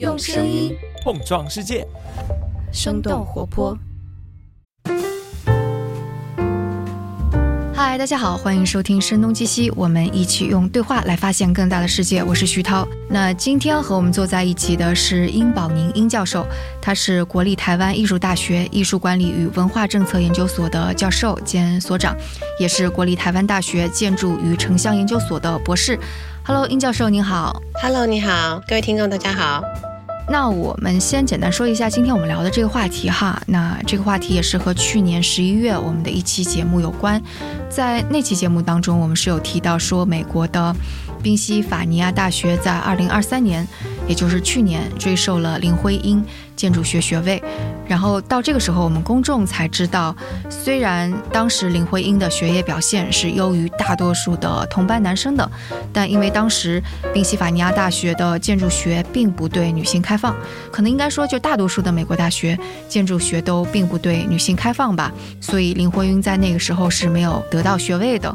用声音碰撞世界，生动活泼。嗨，大家好，欢迎收听《声东击西》，我们一起用对话来发现更大的世界。我是徐涛。那今天和我们坐在一起的是殷宝宁殷教授，他是国立台湾艺术大学艺术管理与文化政策研究所的教授兼所长，也是国立台湾大学建筑与城乡研究所的博士。Hello，殷教授您好。Hello，你好，各位听众，大家好。那我们先简单说一下今天我们聊的这个话题哈。那这个话题也是和去年十一月我们的一期节目有关。在那期节目当中，我们是有提到说，美国的宾夕法尼亚大学在二零二三年，也就是去年追授了林徽因建筑学学位。然后到这个时候，我们公众才知道，虽然当时林徽因的学业表现是优于大多数的同班男生的，但因为当时宾夕法尼亚大学的建筑学并不对女性开放，可能应该说就大多数的美国大学建筑学都并不对女性开放吧，所以林徽因在那个时候是没有得到学位的。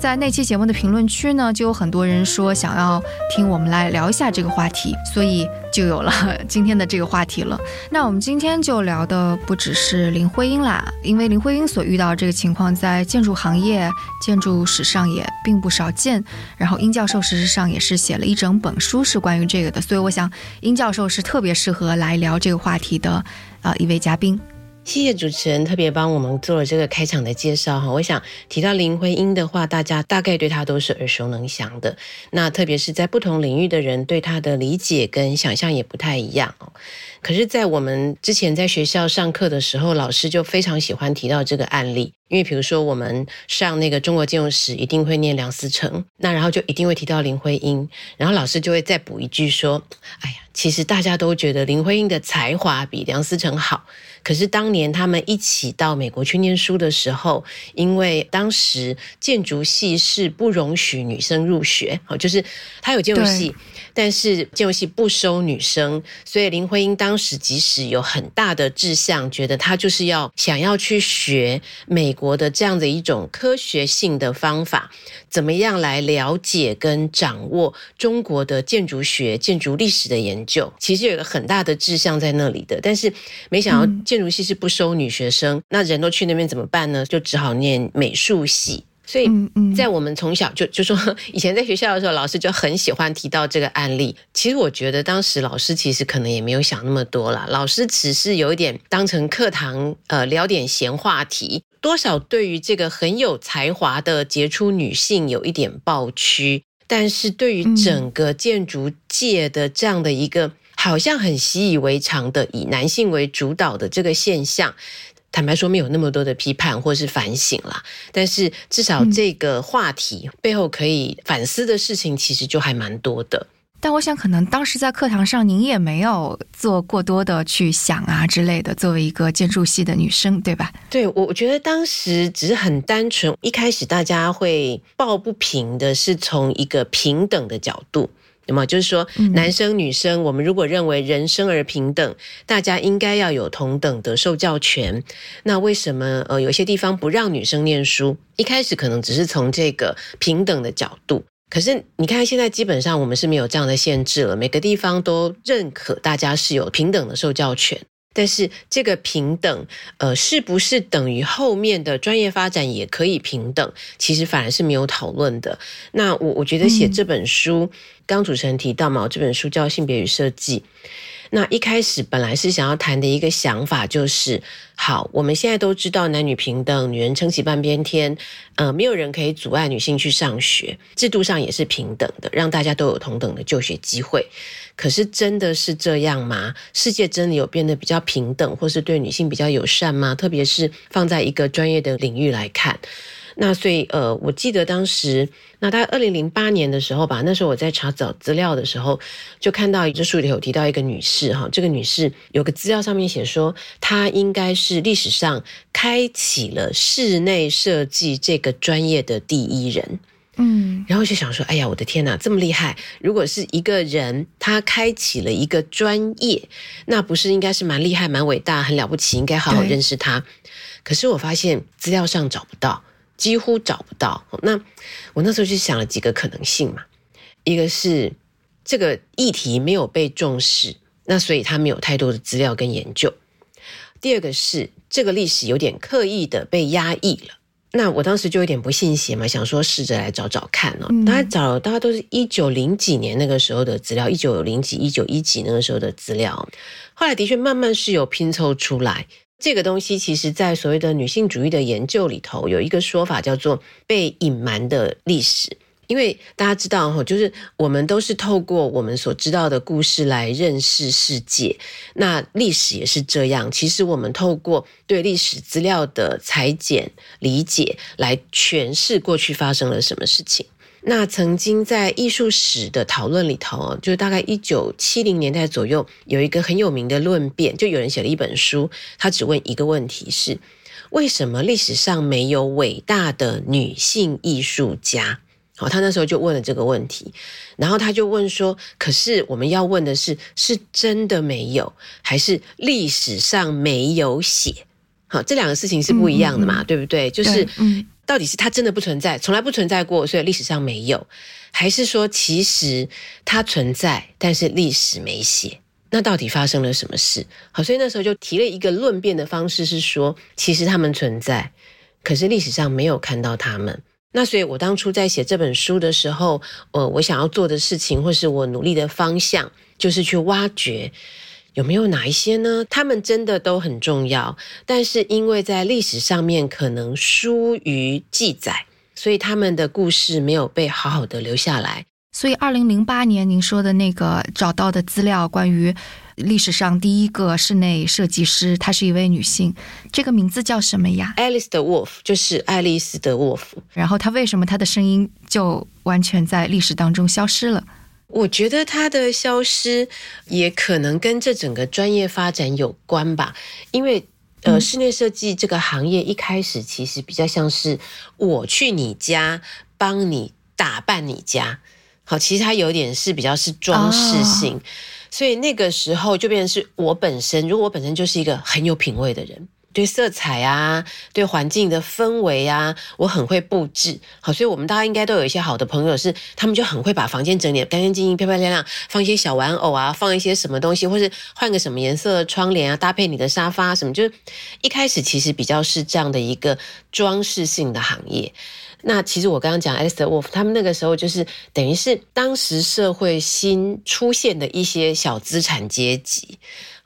在那期节目的评论区呢，就有很多人说想要听我们来聊一下这个话题，所以就有了 今天的这个话题了。那我们今天就聊聊的不只是林徽因啦，因为林徽因所遇到这个情况在建筑行业、建筑史上也并不少见。然后殷教授事实上也是写了一整本书是关于这个的，所以我想殷教授是特别适合来聊这个话题的呃一位嘉宾。谢谢主持人特别帮我们做了这个开场的介绍哈。我想提到林徽因的话，大家大概对她都是耳熟能详的。那特别是在不同领域的人对她的理解跟想象也不太一样哦。可是，在我们之前在学校上课的时候，老师就非常喜欢提到这个案例，因为比如说我们上那个中国建筑史一定会念梁思成，那然后就一定会提到林徽因，然后老师就会再补一句说：“哎呀，其实大家都觉得林徽因的才华比梁思成好。”可是当年他们一起到美国去念书的时候，因为当时建筑系是不容许女生入学，好，就是他有建筑系，但是建筑系不收女生，所以林徽因当时即使有很大的志向，觉得她就是要想要去学美国的这样的一种科学性的方法，怎么样来了解跟掌握中国的建筑学、建筑历史的研究，其实有一个很大的志向在那里的，但是没想到。建筑系是不收女学生，那人都去那边怎么办呢？就只好念美术系。所以，在我们从小就就说，以前在学校的时候，老师就很喜欢提到这个案例。其实我觉得当时老师其实可能也没有想那么多啦，老师只是有一点当成课堂呃聊点闲话题，多少对于这个很有才华的杰出女性有一点抱屈，但是对于整个建筑界的这样的一个。好像很习以为常的以男性为主导的这个现象，坦白说没有那么多的批判或是反省啦。但是至少这个话题背后可以反思的事情，其实就还蛮多的。但我想，可能当时在课堂上您也没有做过多的去想啊之类的。作为一个建筑系的女生，对吧？对，我我觉得当时只是很单纯。一开始大家会抱不平的是从一个平等的角度。那么就是说，男生女生，我们如果认为人生而平等，大家应该要有同等的受教权。那为什么呃有些地方不让女生念书？一开始可能只是从这个平等的角度，可是你看现在基本上我们是没有这样的限制了，每个地方都认可大家是有平等的受教权。但是这个平等，呃，是不是等于后面的专业发展也可以平等？其实反而是没有讨论的。那我我觉得写这本书，刚主持人提到嘛，这本书叫《性别与设计》。那一开始本来是想要谈的一个想法就是，好，我们现在都知道男女平等，女人撑起半边天，呃，没有人可以阻碍女性去上学，制度上也是平等的，让大家都有同等的就学机会。可是真的是这样吗？世界真的有变得比较平等，或是对女性比较友善吗？特别是放在一个专业的领域来看。那所以，呃，我记得当时，那大概二零零八年的时候吧，那时候我在查找资料的时候，就看到这书里有提到一个女士哈，这个女士有个资料上面写说，她应该是历史上开启了室内设计这个专业的第一人。嗯，然后就想说，哎呀，我的天哪，这么厉害！如果是一个人他开启了一个专业，那不是应该是蛮厉害、蛮伟大、很了不起，应该好好认识他。可是我发现资料上找不到。几乎找不到。那我那时候就想了几个可能性嘛，一个是这个议题没有被重视，那所以他没有太多的资料跟研究。第二个是这个历史有点刻意的被压抑了。那我当时就有点不信邪嘛，想说试着来找找看哦。大家找，大家都是一九零几年那个时候的资料，一九零几、一九一几那个时候的资料。后来的确慢慢是有拼凑出来这个东西。其实，在所谓的女性主义的研究里头，有一个说法叫做被隐瞒的历史。因为大家知道哈，就是我们都是透过我们所知道的故事来认识世界。那历史也是这样。其实我们透过对历史资料的裁剪、理解，来诠释过去发生了什么事情。那曾经在艺术史的讨论里头，就大概一九七零年代左右，有一个很有名的论辩，就有人写了一本书，他只问一个问题：是为什么历史上没有伟大的女性艺术家？好，他那时候就问了这个问题，然后他就问说：“可是我们要问的是，是真的没有，还是历史上没有写？好，这两个事情是不一样的嘛，对不对？就是到底是它真的不存在，从来不存在过，所以历史上没有，还是说其实它存在，但是历史没写？那到底发生了什么事？好，所以那时候就提了一个论辩的方式，是说其实他们存在，可是历史上没有看到他们。”那所以，我当初在写这本书的时候，呃，我想要做的事情，或是我努力的方向，就是去挖掘有没有哪一些呢？他们真的都很重要，但是因为在历史上面可能疏于记载，所以他们的故事没有被好好的留下来。所以，二零零八年您说的那个找到的资料，关于。历史上第一个室内设计师，她是一位女性，这个名字叫什么呀？Alice 的 Wolf，就是爱丽丝的沃夫。然后她为什么她的声音就完全在历史当中消失了？我觉得她的消失也可能跟这整个专业发展有关吧。因为呃，室内设计这个行业一开始其实比较像是我去你家帮你打扮你家，好，其实它有点是比较是装饰性。所以那个时候就变成是我本身，如果我本身就是一个很有品味的人，对色彩啊，对环境的氛围啊，我很会布置。好，所以我们大家应该都有一些好的朋友，是他们就很会把房间整理干干净净、漂漂亮亮，放一些小玩偶啊，放一些什么东西，或是换个什么颜色的窗帘啊，搭配你的沙发什么，就是一开始其实比较是这样的一个装饰性的行业。那其实我刚刚讲 Alice Wolf，他们那个时候就是等于是当时社会新出现的一些小资产阶级，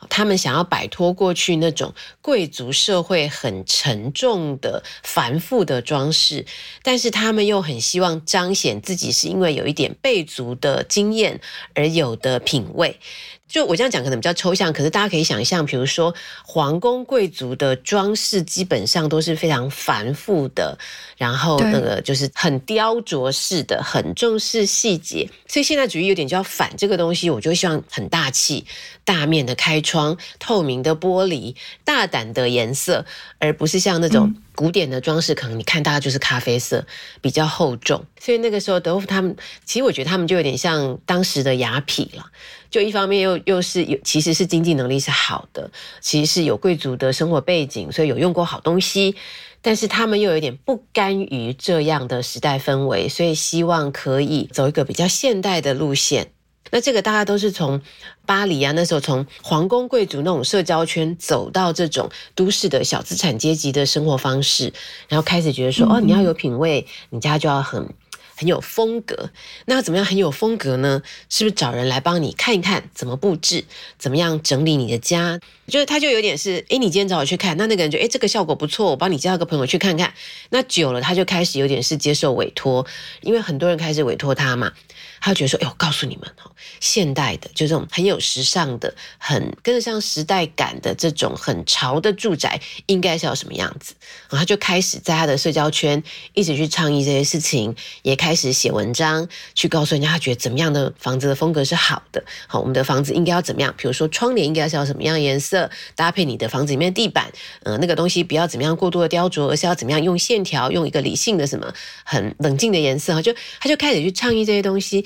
他们想要摆脱过去那种贵族社会很沉重的繁复的装饰，但是他们又很希望彰显自己是因为有一点备族的经验而有的品味。就我这样讲可能比较抽象，可是大家可以想象，比如说皇宫贵族的装饰基本上都是非常繁复的，然后那个就是很雕琢式的，很重视细节。所以现代主义有点就要反这个东西，我就希望很大气、大面的开窗、透明的玻璃、大胆的颜色，而不是像那种古典的装饰，可能你看大家就是咖啡色，比较厚重。所以那个时候德芙他们，其实我觉得他们就有点像当时的雅痞了。就一方面又又是有，其实是经济能力是好的，其实是有贵族的生活背景，所以有用过好东西，但是他们又有点不甘于这样的时代氛围，所以希望可以走一个比较现代的路线。那这个大家都是从巴黎啊，那时候从皇宫贵族那种社交圈走到这种都市的小资产阶级的生活方式，然后开始觉得说，哦，你要有品味，你家就要很。很有风格，那怎么样很有风格呢？是不是找人来帮你看一看怎么布置，怎么样整理你的家？就是他就有点是，哎，你今天找我去看，那那个人就，哎，这个效果不错，我帮你介绍个朋友去看看。那久了，他就开始有点是接受委托，因为很多人开始委托他嘛。他觉得说：“哎，我告诉你们哦，现代的就这种很有时尚的、很跟得上时代感的这种很潮的住宅，应该是要什么样子？”然后他就开始在他的社交圈一直去倡议这些事情，也开始写文章去告诉人家，他觉得怎么样的房子的风格是好的。好，我们的房子应该要怎么样？比如说窗帘应该是要什么样颜色，搭配你的房子里面地板，呃，那个东西不要怎么样过度的雕琢，而是要怎么样用线条，用一个理性的什么很冷静的颜色。哈，就他就开始去倡议这些东西。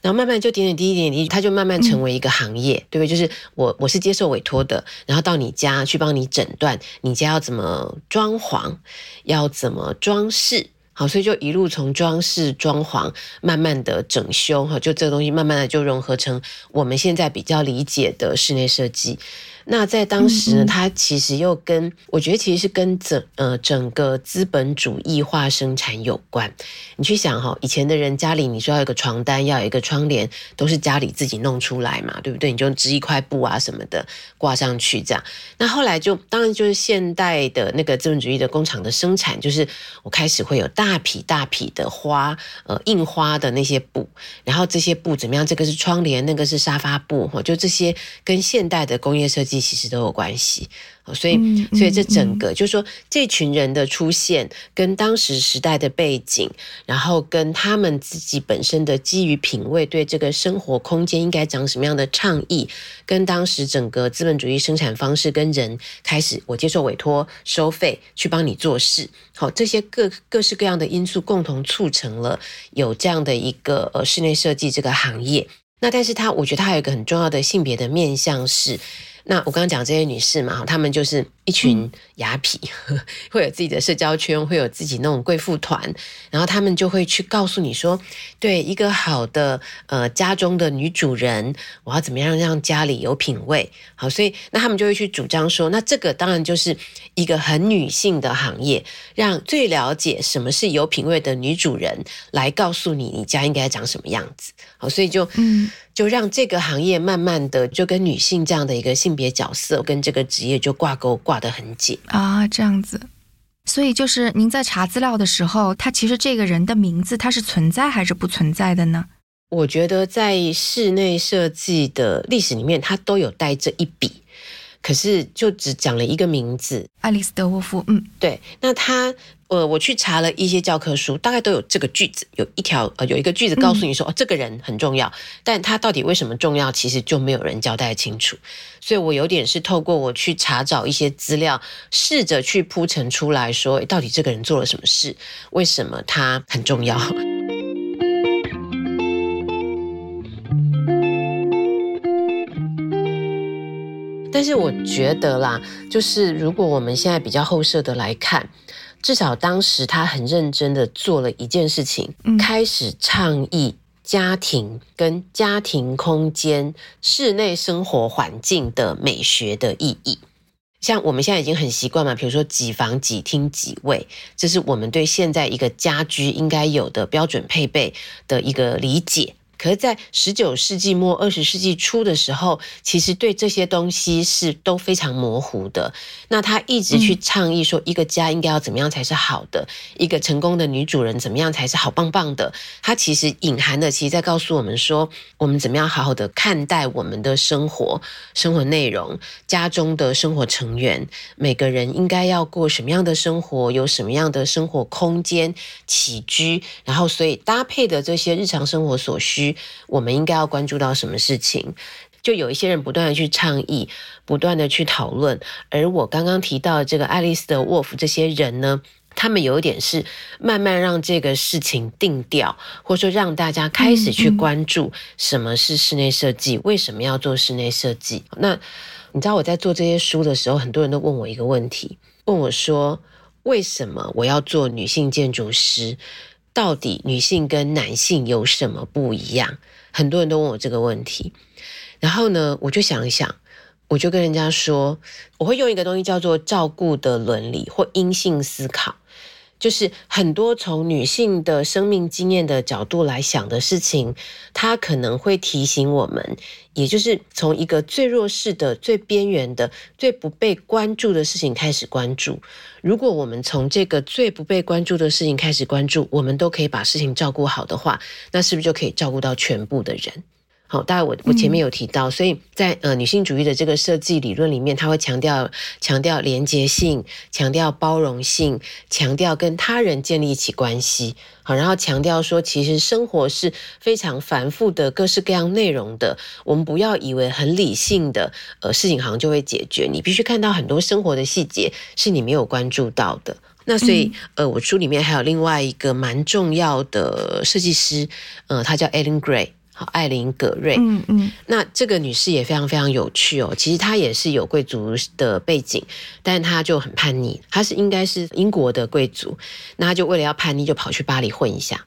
然后慢慢就点点滴滴点滴，它就慢慢成为一个行业，对不对？就是我我是接受委托的，然后到你家去帮你诊断，你家要怎么装潢，要怎么装饰，好，所以就一路从装饰装潢，慢慢的整修哈，就这个东西慢慢的就融合成我们现在比较理解的室内设计。那在当时呢，它其实又跟我觉得其实是跟整呃整个资本主义化生产有关。你去想哈，以前的人家里你说要有个床单，要有一个窗帘，都是家里自己弄出来嘛，对不对？你就织一块布啊什么的挂上去这样。那后来就当然就是现代的那个资本主义的工厂的生产，就是我开始会有大批大批的花，呃，印花的那些布，然后这些布怎么样？这个是窗帘，那个是沙发布，哈，就这些跟现代的工业设计。其实都有关系，所以所以这整个就是说，这群人的出现跟当时时代的背景，然后跟他们自己本身的基于品味对这个生活空间应该长什么样的倡议，跟当时整个资本主义生产方式跟人开始我接受委托收费去帮你做事，好这些各各式各样的因素共同促成了有这样的一个呃室内设计这个行业。那但是它我觉得它还有一个很重要的性别的面向是。那我刚刚讲这些女士嘛，她们就是一群雅痞，会有自己的社交圈，会有自己那种贵妇团，然后她们就会去告诉你说，对一个好的呃家中的女主人，我要怎么样让家里有品味？好，所以那他们就会去主张说，那这个当然就是一个很女性的行业，让最了解什么是有品味的女主人来告诉你，你家应该长什么样子。好，所以就嗯。就让这个行业慢慢的就跟女性这样的一个性别角色跟这个职业就挂钩挂得很紧啊，这样子。所以就是您在查资料的时候，他其实这个人的名字他是存在还是不存在的呢？我觉得在室内设计的历史里面，他都有带这一笔。可是就只讲了一个名字，爱丽丝·德沃夫。嗯，对。那他，呃，我去查了一些教科书，大概都有这个句子，有一条，呃，有一个句子告诉你说，哦，这个人很重要，但他到底为什么重要，其实就没有人交代清楚。所以我有点是透过我去查找一些资料，试着去铺陈出来说，到底这个人做了什么事，为什么他很重要。但是我觉得啦，就是如果我们现在比较后设的来看，至少当时他很认真的做了一件事情，开始倡议家庭跟家庭空间、室内生活环境的美学的意义。像我们现在已经很习惯嘛，比如说几房几厅几卫，这是我们对现在一个家居应该有的标准配备的一个理解。可是，在十九世纪末、二十世纪初的时候，其实对这些东西是都非常模糊的。那他一直去倡议说，一个家应该要怎么样才是好的，一个成功的女主人怎么样才是好棒棒的。他其实隐含的，其实在告诉我们说，我们怎么样好好的看待我们的生活、生活内容、家中的生活成员，每个人应该要过什么样的生活，有什么样的生活空间、起居，然后所以搭配的这些日常生活所需。我们应该要关注到什么事情？就有一些人不断的去倡议，不断的去讨论。而我刚刚提到这个爱丽丝的沃夫这些人呢，他们有一点是慢慢让这个事情定调，或者说让大家开始去关注什么是室内设计，为什么要做室内设计？那你知道我在做这些书的时候，很多人都问我一个问题，问我说：为什么我要做女性建筑师？到底女性跟男性有什么不一样？很多人都问我这个问题，然后呢，我就想一想，我就跟人家说，我会用一个东西叫做照顾的伦理或阴性思考。就是很多从女性的生命经验的角度来想的事情，它可能会提醒我们，也就是从一个最弱势的、最边缘的、最不被关注的事情开始关注。如果我们从这个最不被关注的事情开始关注，我们都可以把事情照顾好的话，那是不是就可以照顾到全部的人？好，大概我我前面有提到，所以在呃女性主义的这个设计理论里面，它会强调强调连接性，强调包容性，强调跟他人建立一起关系。好，然后强调说，其实生活是非常繁复的，各式各样内容的。我们不要以为很理性的呃事情好像就会解决，你必须看到很多生活的细节是你没有关注到的。那所以呃，我书里面还有另外一个蛮重要的设计师，呃，他叫 Ellen Gray。好，艾琳·葛瑞。嗯嗯，那这个女士也非常非常有趣哦。其实她也是有贵族的背景，但她就很叛逆。她是应该是英国的贵族，那她就为了要叛逆，就跑去巴黎混一下。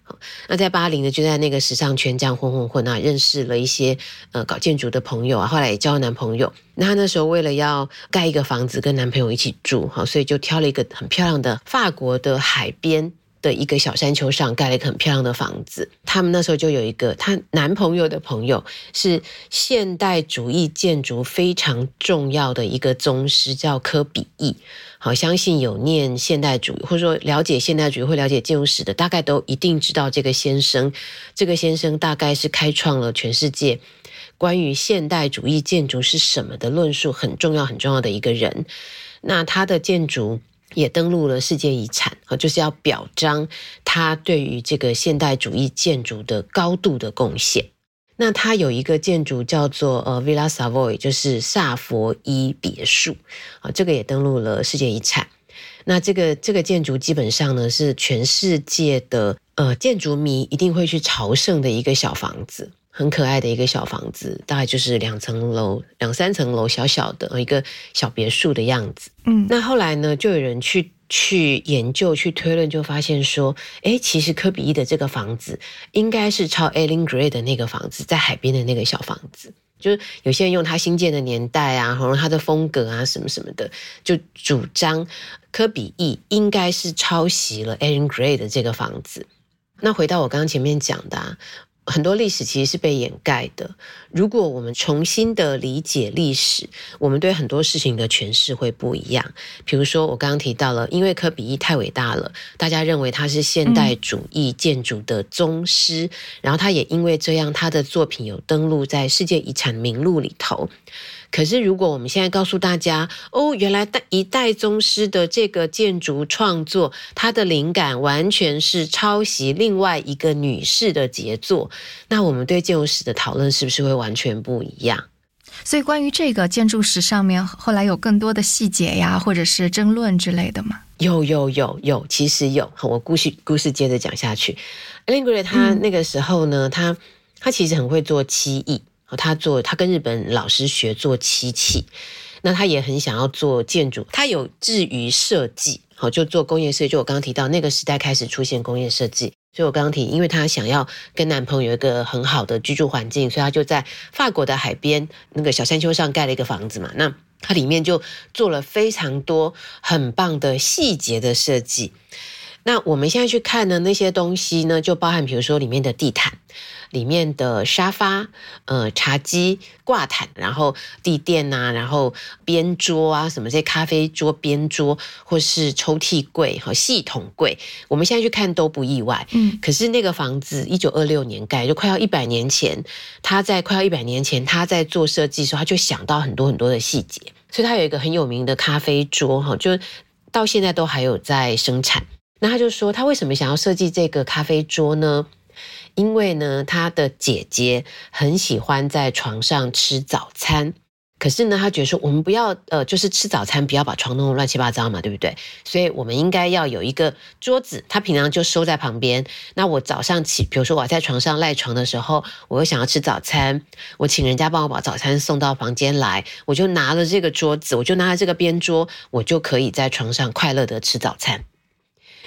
那在巴黎呢，就在那个时尚圈这样混混混啊，认识了一些呃搞建筑的朋友啊，后来也交男朋友。那她那时候为了要盖一个房子跟男朋友一起住，哈，所以就挑了一个很漂亮的法国的海边。的一个小山丘上盖了一个很漂亮的房子。他们那时候就有一个她男朋友的朋友，是现代主义建筑非常重要的一个宗师，叫科比意。好，相信有念现代主义或者说了解现代主义或了解建筑史的，大概都一定知道这个先生。这个先生大概是开创了全世界关于现代主义建筑是什么的论述很重要很重要的一个人。那他的建筑。也登录了世界遗产，啊，就是要表彰他对于这个现代主义建筑的高度的贡献。那他有一个建筑叫做呃 Villa Savoy，就是萨佛伊别墅，啊，这个也登录了世界遗产。那这个这个建筑基本上呢是全世界的呃建筑迷一定会去朝圣的一个小房子。很可爱的一个小房子，大概就是两层楼、两三层楼，小小的一个小别墅的样子。嗯，那后来呢，就有人去去研究、去推论，就发现说，哎，其实科比一的这个房子应该是抄 Ellen Gray 的那个房子，在海边的那个小房子。就是有些人用他新建的年代啊，或者他的风格啊，什么什么的，就主张科比一应该是抄袭了 Ellen Gray 的这个房子。那回到我刚刚前面讲的。很多历史其实是被掩盖的。如果我们重新的理解历史，我们对很多事情的诠释会不一样。比如说，我刚刚提到了，因为科比一太伟大了，大家认为他是现代主义建筑的宗师，然后他也因为这样，他的作品有登录在世界遗产名录里头。可是，如果我们现在告诉大家，哦，原来代一代宗师的这个建筑创作，它的灵感完全是抄袭另外一个女士的杰作，那我们对建筑史的讨论是不是会完全不一样？所以，关于这个建筑史上面，后来有更多的细节呀，或者是争论之类的吗？有，有，有，有，其实有。我故事故事接着讲下去。l n g r e 他那个时候呢，他他其实很会做漆艺。他做，他跟日本老师学做漆器，那他也很想要做建筑，他有志于设计，好就做工业设计。就我刚刚提到那个时代开始出现工业设计，所以我刚刚提，因为他想要跟男朋友有一个很好的居住环境，所以他就在法国的海边那个小山丘上盖了一个房子嘛。那它里面就做了非常多很棒的细节的设计。那我们现在去看的那些东西呢，就包含比如说里面的地毯。里面的沙发、呃茶几、挂毯，然后地垫呐，然后边桌啊，什么这些咖啡桌边桌，或是抽屉柜和系统柜，我们现在去看都不意外。嗯，可是那个房子一九二六年盖，就快要一百年前，他在快要一百年前他在做设计的时候，他就想到很多很多的细节，所以他有一个很有名的咖啡桌哈，就到现在都还有在生产。那他就说，他为什么想要设计这个咖啡桌呢？因为呢，他的姐姐很喜欢在床上吃早餐，可是呢，他觉得说我们不要呃，就是吃早餐不要把床弄得乱七八糟嘛，对不对？所以我们应该要有一个桌子，他平常就收在旁边。那我早上起，比如说我在床上赖床的时候，我又想要吃早餐，我请人家帮我把早餐送到房间来，我就拿了这个桌子，我就拿了这个边桌，我就可以在床上快乐的吃早餐。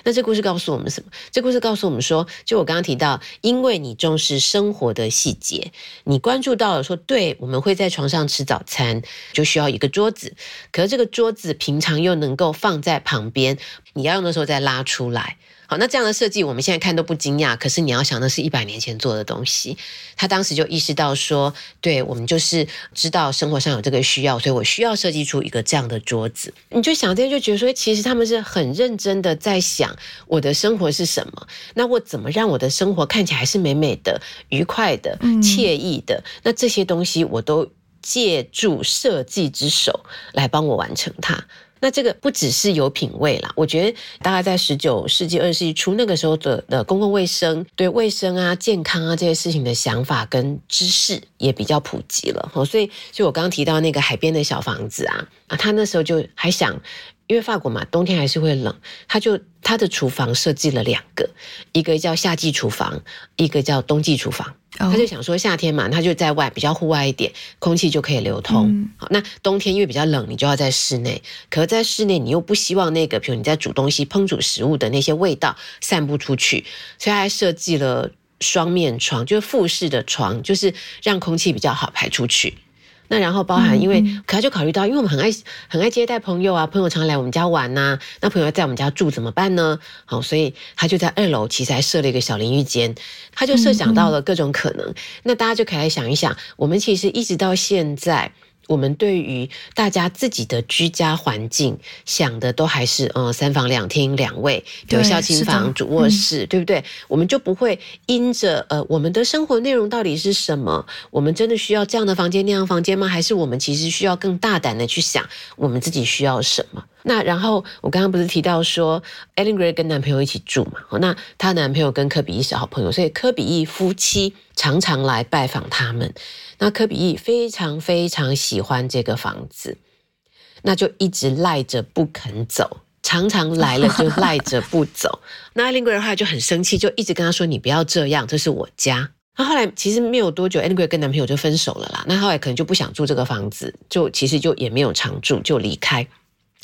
那这故事告诉我们什么？这故事告诉我们说，就我刚刚提到，因为你重视生活的细节，你关注到了说，对，我们会在床上吃早餐，就需要一个桌子，可是这个桌子平常又能够放在旁边，你要用的时候再拉出来。好，那这样的设计我们现在看都不惊讶，可是你要想那是一百年前做的东西，他当时就意识到说，对我们就是知道生活上有这个需要，所以我需要设计出一个这样的桌子。你就想这些，就觉得说，其实他们是很认真的在想我的生活是什么，那我怎么让我的生活看起来是美美的、愉快的、惬意的？那这些东西我都借助设计之手来帮我完成它。那这个不只是有品味啦，我觉得大概在十九世纪、二十世纪初那个时候的的公共卫生、对卫生啊、健康啊这些事情的想法跟知识也比较普及了哈，所以就我刚刚提到那个海边的小房子啊，啊，他那时候就还想。因为法国嘛，冬天还是会冷，他就他的厨房设计了两个，一个叫夏季厨房，一个叫冬季厨房。他就想说夏天嘛，他就在外比较户外一点，空气就可以流通。好，那冬天因为比较冷，你就要在室内。可是在室内，你又不希望那个，比如你在煮东西、烹煮食物的那些味道散布出去，所以他还设计了双面窗，就是复式的窗，就是让空气比较好排出去。那然后包含，因为可他就考虑到，因为我们很爱很爱接待朋友啊，朋友常来我们家玩呐，那朋友在我们家住怎么办呢？好，所以他就在二楼其实还设了一个小淋浴间，他就设想到了各种可能。那大家就可以来想一想，我们其实一直到现在。我们对于大家自己的居家环境想的都还是，呃，三房两厅两卫，有孝亲房、主卧室，对不对？我们就不会因着，呃，我们的生活内容到底是什么？我们真的需要这样的房间、那样房间吗？还是我们其实需要更大胆的去想，我们自己需要什么？那然后我刚刚不是提到说，Ellen Gray 跟男朋友一起住嘛？那她男朋友跟科比一是好朋友，所以科比一夫妻常常来拜访他们。那科比一非常非常喜欢这个房子，那就一直赖着不肯走，常常来了就赖着不走。那 Ellen Gray 后来就很生气，就一直跟他说：“你不要这样，这是我家。”那后来其实没有多久，Ellen Gray 跟男朋友就分手了啦。那后来可能就不想住这个房子，就其实就也没有常住，就离开。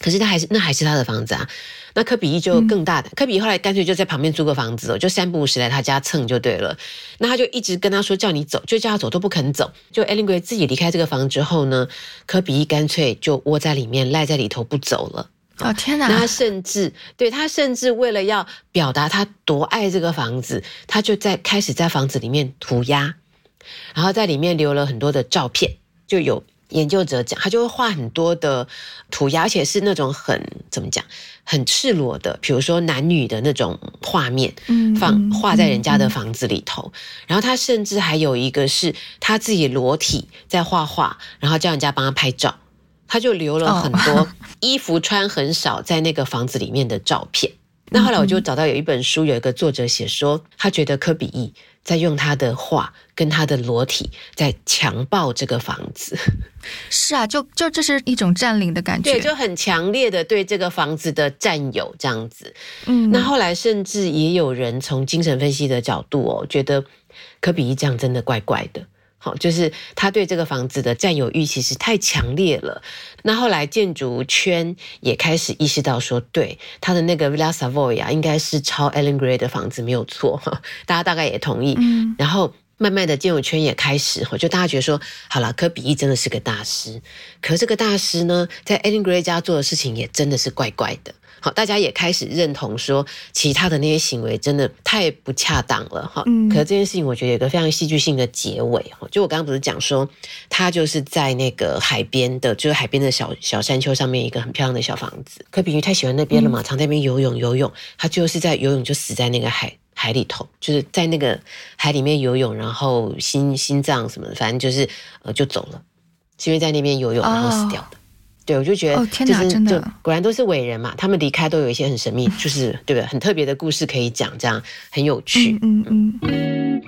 可是他还是那还是他的房子啊。那科比一就更大的，科比后来干脆就在旁边租个房子哦，就三不五时来他家蹭就对了。那他就一直跟他说叫你走，就叫他走都不肯走。就 Ellen Gray 自己离开这个房之后呢，科比一干脆就窝在里面赖在里头不走了。哦天哪！那他甚至对他甚至为了要表达他多爱这个房子，他就在开始在房子里面涂鸦，然后在里面留了很多的照片，就有。研究者讲，他就会画很多的涂鸦，而且是那种很怎么讲，很赤裸的，比如说男女的那种画面，放画在人家的房子里头。然后他甚至还有一个是他自己裸体在画画，然后叫人家帮他拍照。他就留了很多 衣服穿很少在那个房子里面的照片。那后来我就找到有一本书，有一个作者写说，他觉得科比一。在用他的话跟他的裸体在强暴这个房子，是啊，就就这是一种占领的感觉，对，就很强烈的对这个房子的占有这样子。嗯，那后来甚至也有人从精神分析的角度哦，觉得科比一这样真的怪怪的。好，就是他对这个房子的占有欲其实太强烈了。那后来建筑圈也开始意识到说，对他的那个 Villa Savoya，应该是抄 Ellen Gray 的房子没有错。大家大概也同意。嗯，然后慢慢的建筑圈也开始，就大家觉得说，好了，科比一真的是个大师。可这个大师呢，在 Ellen Gray 家做的事情也真的是怪怪的。好，大家也开始认同说，其他的那些行为真的太不恰当了哈。嗯。可是这件事情，我觉得有个非常戏剧性的结尾哈。就我刚刚不是讲说，他就是在那个海边的，就是海边的小小山丘上面一个很漂亮的小房子。可比喻太喜欢那边了嘛，常在那边游泳游泳。他就是在游泳就死在那个海海里头，就是在那个海里面游泳，然后心心脏什么的，反正就是呃就走了，是因为在那边游泳然后死掉的。对，我就觉得，天哪，真的，果然都是伟人嘛。他们离开都有一些很神秘，就是对不对？很特别的故事可以讲，这样很有趣。嗯嗯。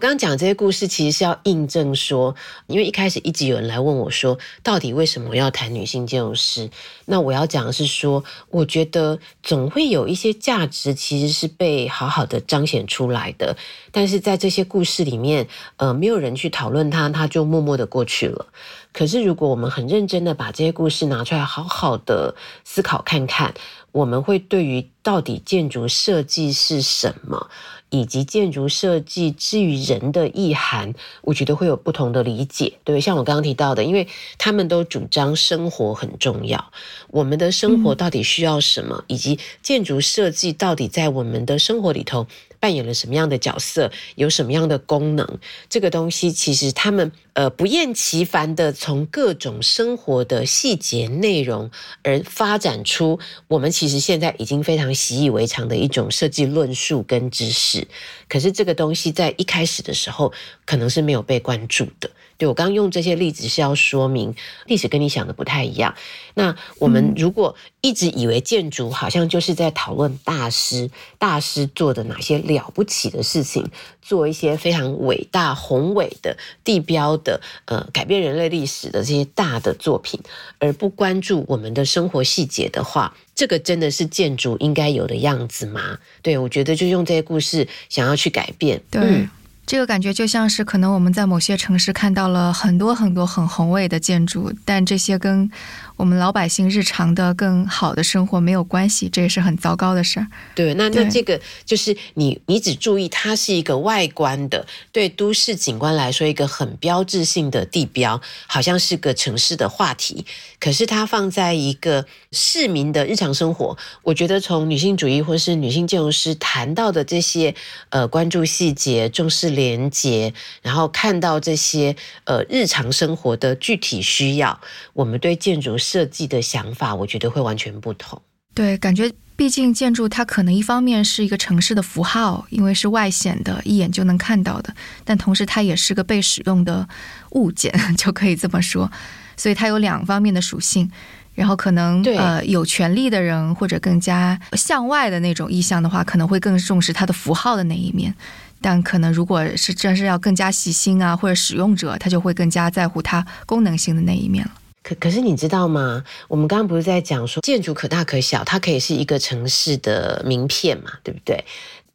刚刚讲这些故事，其实是要印证说，因为一开始一直有人来问我说，到底为什么要谈女性建筑师？那我要讲的是说，我觉得总会有一些价值其实是被好好的彰显出来的，但是在这些故事里面，呃，没有人去讨论它，它就默默的过去了。可是如果我们很认真的把这些故事拿出来，好好的思考看看，我们会对于到底建筑设计是什么？以及建筑设计之于人的意涵，我觉得会有不同的理解，对像我刚刚提到的，因为他们都主张生活很重要，我们的生活到底需要什么，以及建筑设计到底在我们的生活里头。扮演了什么样的角色，有什么样的功能？这个东西其实他们呃不厌其烦的从各种生活的细节内容而发展出我们其实现在已经非常习以为常的一种设计论述跟知识。可是这个东西在一开始的时候可能是没有被关注的。对我刚刚用这些例子是要说明历史跟你想的不太一样。那我们如果一直以为建筑好像就是在讨论大师，大师做的哪些了不起的事情，做一些非常伟大宏伟的地标的，呃，改变人类历史的这些大的作品，而不关注我们的生活细节的话，这个真的是建筑应该有的样子吗？对我觉得就用这些故事想要去改变，对。这个感觉就像是，可能我们在某些城市看到了很多很多很宏伟的建筑，但这些跟。我们老百姓日常的更好的生活没有关系，这也是很糟糕的事儿。对，那那这个就是你，你只注意它是一个外观的，对都市景观来说一个很标志性的地标，好像是个城市的话题。可是它放在一个市民的日常生活，我觉得从女性主义或是女性建筑师谈到的这些呃关注细节、重视连结，然后看到这些呃日常生活的具体需要，我们对建筑。设计的想法，我觉得会完全不同。对，感觉毕竟建筑它可能一方面是一个城市的符号，因为是外显的，一眼就能看到的；但同时它也是个被使用的物件，就可以这么说。所以它有两方面的属性。然后可能呃有权利的人或者更加向外的那种意向的话，可能会更重视它的符号的那一面。但可能如果是真是要更加细心啊，或者使用者，他就会更加在乎它功能性的那一面了。可可是你知道吗？我们刚刚不是在讲说建筑可大可小，它可以是一个城市的名片嘛，对不对？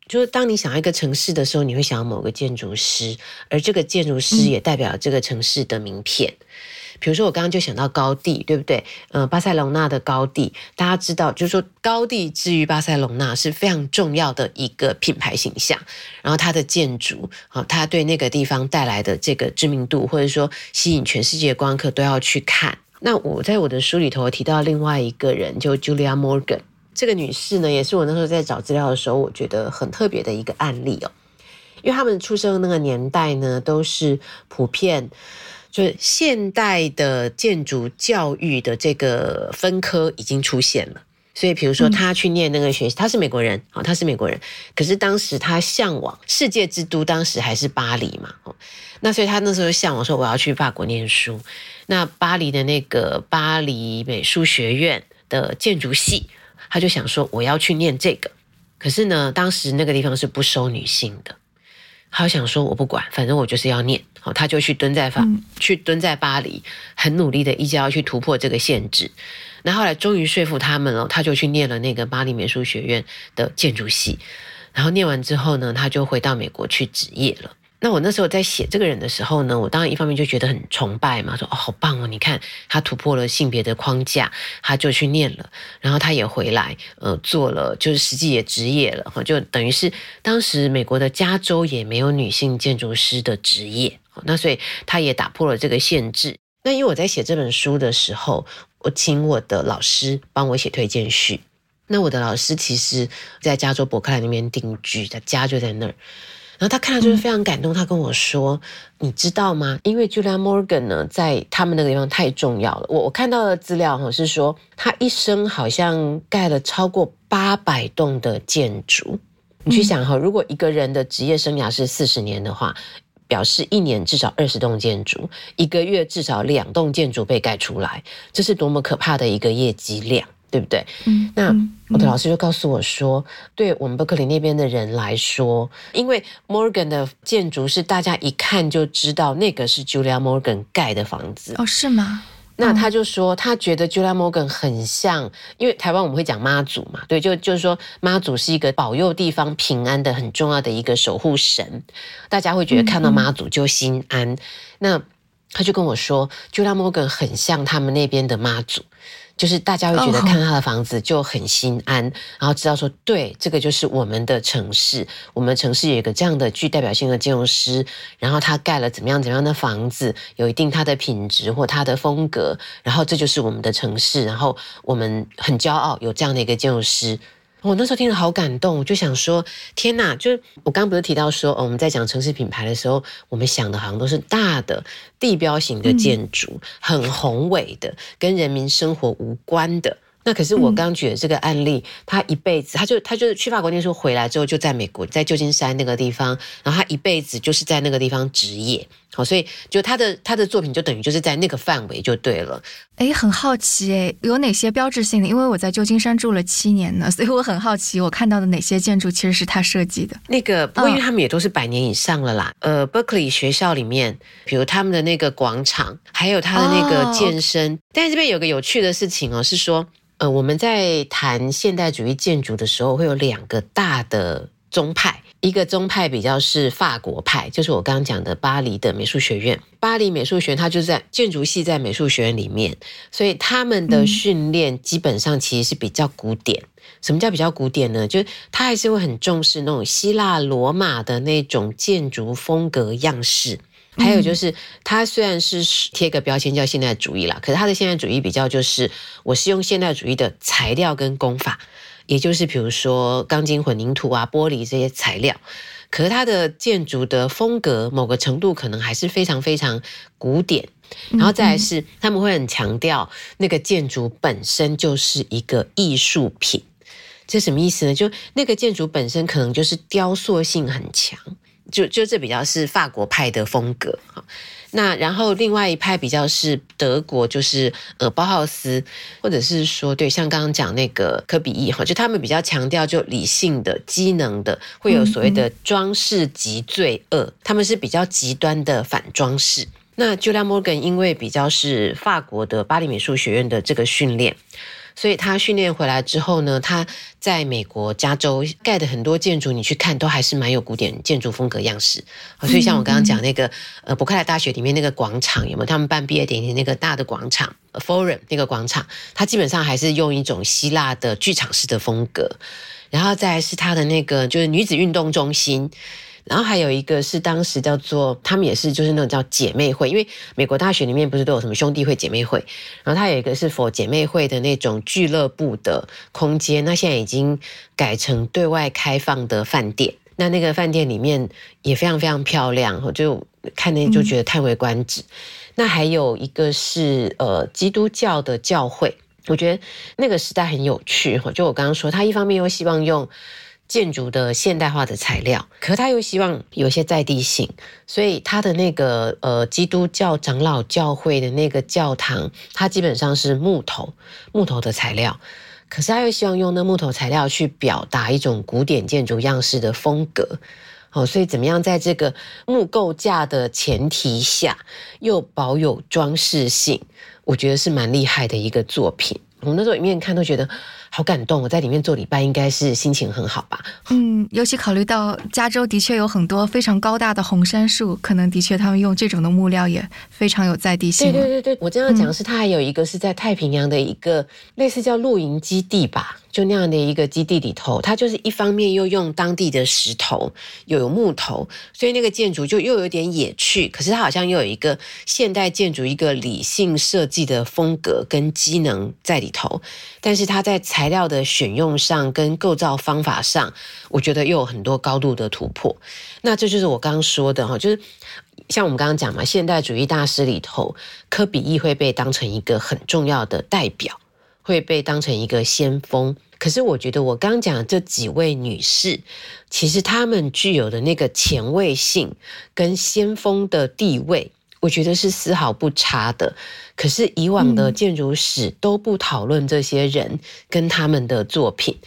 就是当你想要一个城市的时候，你会想要某个建筑师，而这个建筑师也代表这个城市的名片。比如说，我刚刚就想到高地，对不对？嗯，巴塞隆纳的高地，大家知道，就是说高地之于巴塞隆纳是非常重要的一个品牌形象。然后它的建筑，啊，它对那个地方带来的这个知名度，或者说吸引全世界观光客都要去看。那我在我的书里头提到另外一个人，就 Julia Morgan 这个女士呢，也是我那时候在找资料的时候，我觉得很特别的一个案例哦。因为他们出生那个年代呢，都是普遍。就是现代的建筑教育的这个分科已经出现了，所以比如说他去念那个学，他是美国人，哦，他是美国人，可是当时他向往世界之都，当时还是巴黎嘛，哦，那所以他那时候向往说我要去法国念书，那巴黎的那个巴黎美术学院的建筑系，他就想说我要去念这个，可是呢，当时那个地方是不收女性的。他想说：“我不管，反正我就是要念。”好，他就去蹲在法，去蹲在巴黎，很努力的，一直要去突破这个限制。那后来终于说服他们了，他就去念了那个巴黎美术学院的建筑系。然后念完之后呢，他就回到美国去职业了。那我那时候在写这个人的时候呢，我当然一方面就觉得很崇拜嘛，说哦好棒哦，你看他突破了性别的框架，他就去念了，然后他也回来，呃，做了就是实际也职业了，哈，就等于是当时美国的加州也没有女性建筑师的职业，那所以他也打破了这个限制。那因为我在写这本书的时候，我请我的老师帮我写推荐序，那我的老师其实在加州伯克莱那边定居，他家就在那儿。然后他看了就是非常感动，他跟我说：“你知道吗？因为 Julia Morgan 呢，在他们那个地方太重要了。我我看到的资料哈是说，他一生好像盖了超过八百栋的建筑。你去想哈，如果一个人的职业生涯是四十年的话，表示一年至少二十栋建筑，一个月至少两栋建筑被盖出来，这是多么可怕的一个业绩量。”对不对？嗯，那我的老师就告诉我说，对我们伯克利那边的人来说，因为 Morgan 的建筑是大家一看就知道那个是 Julia Morgan 盖的房子哦，是吗？那他就说，他觉得 Julia Morgan 很像，因为台湾我们会讲妈祖嘛，对，就就是说妈祖是一个保佑地方平安的很重要的一个守护神，大家会觉得看到妈祖就心安。那他就跟我说，Julia Morgan 很像他们那边的妈祖。就是大家会觉得看他的房子就很心安，然后知道说，对，这个就是我们的城市，我们城市有一个这样的具代表性的建筑师，然后他盖了怎么样怎么样的房子，有一定他的品质或他的风格，然后这就是我们的城市，然后我们很骄傲有这样的一个建筑师。我那时候听了好感动，我就想说：天哪！就是我刚不是提到说，我们在讲城市品牌的时候，我们想的好像都是大的地标型的建筑，很宏伟的，跟人民生活无关的。那可是我刚举的这个案例，他一辈子，他就他就是去法国念书回来之后，就在美国，在旧金山那个地方，然后他一辈子就是在那个地方职业，好，所以就他的他的作品就等于就是在那个范围就对了。哎，很好奇哎，有哪些标志性的？因为我在旧金山住了七年呢，所以我很好奇，我看到的哪些建筑其实是他设计的。那个，不过因为他们也都是百年以上了啦。呃，Berkeley 学校里面，比如他们的那个广场，还有他的那个健身。但是这边有个有趣的事情哦，是说。呃，我们在谈现代主义建筑的时候，会有两个大的宗派，一个宗派比较是法国派，就是我刚刚讲的巴黎的美术学院。巴黎美术学院它就在建筑系在美术学院里面，所以他们的训练基本上其实是比较古典。什么叫比较古典呢？就是他还是会很重视那种希腊罗马的那种建筑风格样式。还有就是，它虽然是贴个标签叫现代主义啦，可是它的现代主义比较就是，我是用现代主义的材料跟工法，也就是比如说钢筋混凝土啊、玻璃这些材料，可是它的建筑的风格某个程度可能还是非常非常古典。然后再来是，他们会很强调那个建筑本身就是一个艺术品，这什么意思呢？就那个建筑本身可能就是雕塑性很强。就就这比较是法国派的风格哈，那然后另外一派比较是德国，就是呃包豪斯，或者是说对，像刚刚讲那个科比意哈，就他们比较强调就理性的、机能的，会有所谓的装饰及罪恶，他们是比较极端的反装饰。那 Julia Morgan 因为比较是法国的巴黎美术学院的这个训练。所以他训练回来之后呢，他在美国加州盖的很多建筑，你去看都还是蛮有古典建筑风格样式。所以像我刚刚讲那个呃伯克莱大学里面那个广场，有没有他们办毕业典礼那个大的广场，Forum 那个广场，它基本上还是用一种希腊的剧场式的风格。然后再是它的那个就是女子运动中心。然后还有一个是当时叫做他们也是就是那种叫姐妹会，因为美国大学里面不是都有什么兄弟会、姐妹会，然后它有一个是否姐妹会的那种俱乐部的空间，那现在已经改成对外开放的饭店。那那个饭店里面也非常非常漂亮，我就看那就觉得叹为观止。那还有一个是呃基督教的教会，我觉得那个时代很有趣。就我刚刚说，他一方面又希望用。建筑的现代化的材料，可他又希望有些在地性，所以他的那个呃基督教长老教会的那个教堂，它基本上是木头木头的材料，可是他又希望用那木头材料去表达一种古典建筑样式的风格，哦，所以怎么样在这个木构架的前提下，又保有装饰性，我觉得是蛮厉害的一个作品。我们那时候里面看都觉得。好感动！我在里面做礼拜，应该是心情很好吧？嗯，尤其考虑到加州的确有很多非常高大的红杉树，可能的确他们用这种的木料也非常有在地性。对对对对，我这样讲是，它还有一个是在太平洋的一个类似叫露营基地吧。就那样的一个基地里头，它就是一方面又用当地的石头，又有木头，所以那个建筑就又有点野趣。可是它好像又有一个现代建筑一个理性设计的风格跟机能在里头。但是它在材料的选用上跟构造方法上，我觉得又有很多高度的突破。那这就是我刚刚说的哈，就是像我们刚刚讲嘛，现代主义大师里头，科比亦会被当成一个很重要的代表。会被当成一个先锋，可是我觉得我刚讲的这几位女士，其实她们具有的那个前卫性跟先锋的地位，我觉得是丝毫不差的。可是以往的建筑史都不讨论这些人跟他们的作品，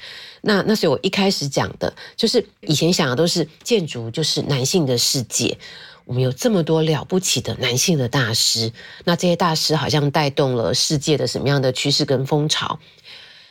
那那所以我一开始讲的就是以前想的都是建筑就是男性的世界。我们有这么多了不起的男性的大师，那这些大师好像带动了世界的什么样的趋势跟风潮？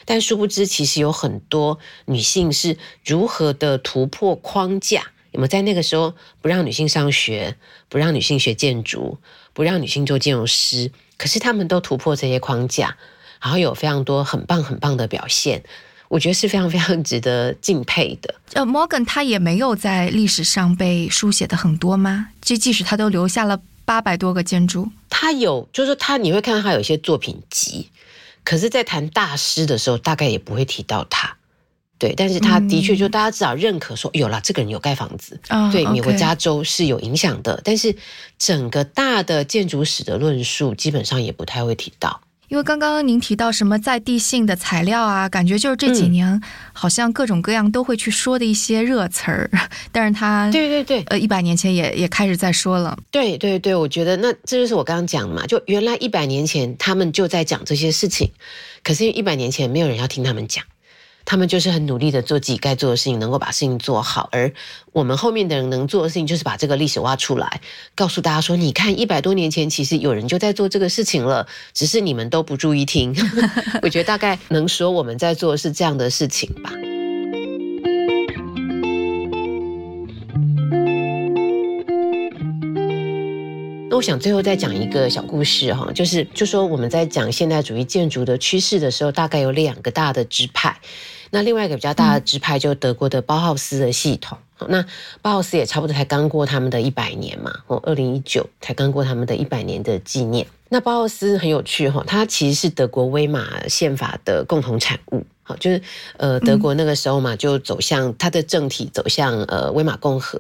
但殊不知，其实有很多女性是如何的突破框架？有没有在那个时候不让女性上学，不让女性学建筑，不让女性做建筑师？可是他们都突破这些框架，然后有非常多很棒很棒的表现。我觉得是非常非常值得敬佩的。呃，Morgan 他也没有在历史上被书写的很多吗？就即使他都留下了八百多个建筑，他有，就是他你会看到他有一些作品集，可是，在谈大师的时候，大概也不会提到他。对，但是他的确就大家至少认可说，有了这个人有盖房子，对美国加州是有影响的。但是整个大的建筑史的论述，基本上也不太会提到。因为刚刚您提到什么在地性的材料啊，感觉就是这几年好像各种各样都会去说的一些热词儿，但是他对对对，呃，一百年前也也开始在说了。对对对，我觉得那这就是我刚刚讲嘛，就原来一百年前他们就在讲这些事情，可是一百年前没有人要听他们讲。他们就是很努力的做自己该做的事情，能够把事情做好。而我们后面的人能做的事情，就是把这个历史挖出来，告诉大家说：你看，一百多年前其实有人就在做这个事情了，只是你们都不注意听。我觉得大概能说我们在做的是这样的事情吧。那我想最后再讲一个小故事哈，就是就说我们在讲现代主义建筑的趋势的时候，大概有两个大的支派。那另外一个比较大的支派，就德国的包豪斯的系统。那包豪斯也差不多才刚过他们的一百年嘛，哦，二零一九才刚过他们的一百年的纪念。那包豪斯很有趣哈，它其实是德国威马宪法的共同产物。好，就是呃，德国那个时候嘛，就走向它的政体走向呃威玛共和，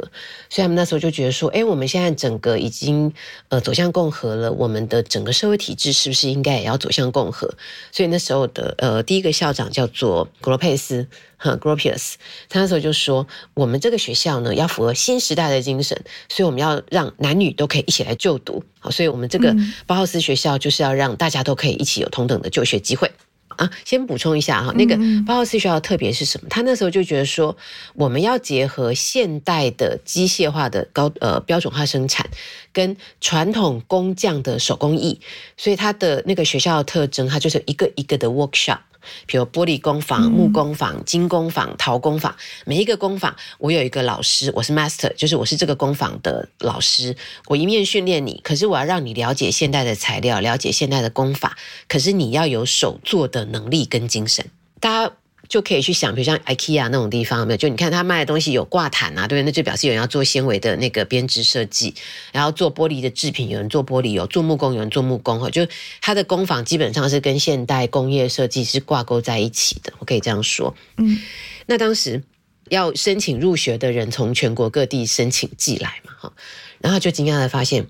所以他们那时候就觉得说，哎，我们现在整个已经呃走向共和了，我们的整个社会体制是不是应该也要走向共和？所以那时候的呃第一个校长叫做格罗佩斯哈 （Gropius），他那时候就说，我们这个学校呢要符合新时代的精神，所以我们要让男女都可以一起来就读。好，所以我们这个包豪斯学校就是要让大家都可以一起有同等的就学机会。啊，先补充一下哈，那个包豪斯学校特别是什么？他那时候就觉得说，我们要结合现代的机械化的高呃标准化生产，跟传统工匠的手工艺，所以他的那个学校的特征，它就是一个一个的 workshop。比如玻璃工坊、木工坊、金工坊、陶工坊，每一个工坊，我有一个老师，我是 master，就是我是这个工坊的老师。我一面训练你，可是我要让你了解现代的材料，了解现代的工法，可是你要有手做的能力跟精神。大家。就可以去想，比如像 IKEA 那种地方，没有？就你看他卖的东西有挂毯啊，对不对？那就表示有人要做纤维的那个编织设计，然后做玻璃的制品，有人做玻璃，有做木工，有人做木工，哈，就他的工坊基本上是跟现代工业设计是挂钩在一起的，我可以这样说。嗯，那当时要申请入学的人从全国各地申请寄来嘛，哈，然后就惊讶的发现，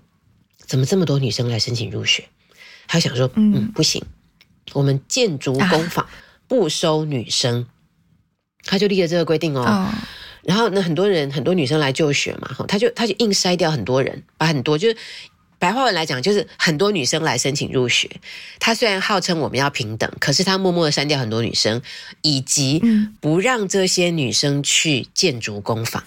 怎么这么多女生来申请入学？他想说，嗯，不行，我们建筑工坊。不收女生，他就立了这个规定哦。然后那很多人很多女生来就学嘛，哈，他就他就硬筛掉很多人，把很多就是白话文来讲，就是很多女生来申请入学。他虽然号称我们要平等，可是他默默的删掉很多女生，以及不让这些女生去建筑工坊。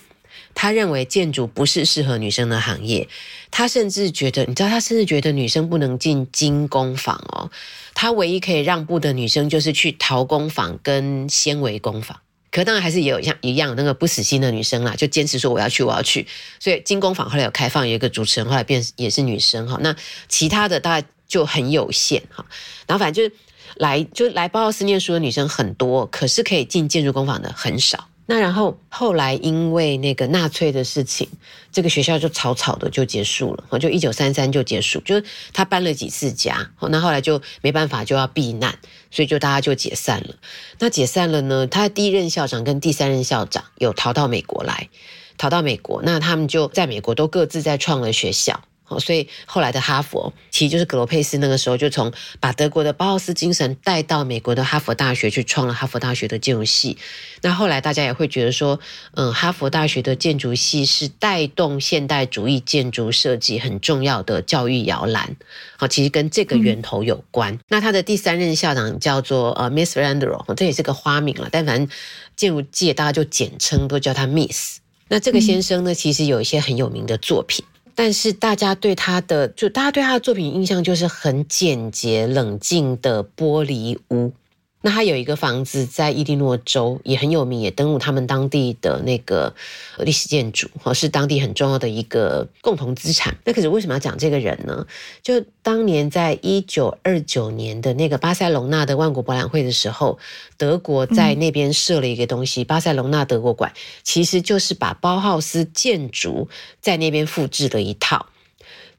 他认为建筑不是适合女生的行业，他甚至觉得，你知道，他甚至觉得女生不能进精工坊哦。他唯一可以让步的女生就是去陶工坊跟纤维工坊，可当然还是也有像一样那个不死心的女生啦，就坚持说我要去，我要去。所以精工坊后来有开放，有一个主持人后来变也是女生哈。那其他的大概就很有限哈。然后反正就是来就来包豪斯念书的女生很多，可是可以进建筑工坊的很少。那然后后来因为那个纳粹的事情，这个学校就草草的就结束了，就一九三三就结束，就是他搬了几次家，那后来就没办法就要避难，所以就大家就解散了。那解散了呢，他的第一任校长跟第三任校长有逃到美国来，逃到美国，那他们就在美国都各自在创了学校。哦，所以后来的哈佛其实就是格罗佩斯那个时候就从把德国的包豪斯精神带到美国的哈佛大学去创了哈佛大学的建筑系。那后来大家也会觉得说，嗯，哈佛大学的建筑系是带动现代主义建筑设计很重要的教育摇篮。好，其实跟这个源头有关。那他的第三任校长叫做呃 Miss Randall，这也是个花名了。但反正建筑界大家就简称都叫他 Miss。那这个先生呢，其实有一些很有名的作品。但是大家对他的，就大家对他的作品印象就是很简洁冷静的玻璃屋。那他有一个房子在伊利诺州也很有名，也登录他们当地的那个历史建筑，哈，是当地很重要的一个共同资产。那可是为什么要讲这个人呢？就当年在一九二九年的那个巴塞隆纳的万国博览会的时候，德国在那边设了一个东西——巴塞隆纳德国馆，其实就是把包豪斯建筑在那边复制的一套。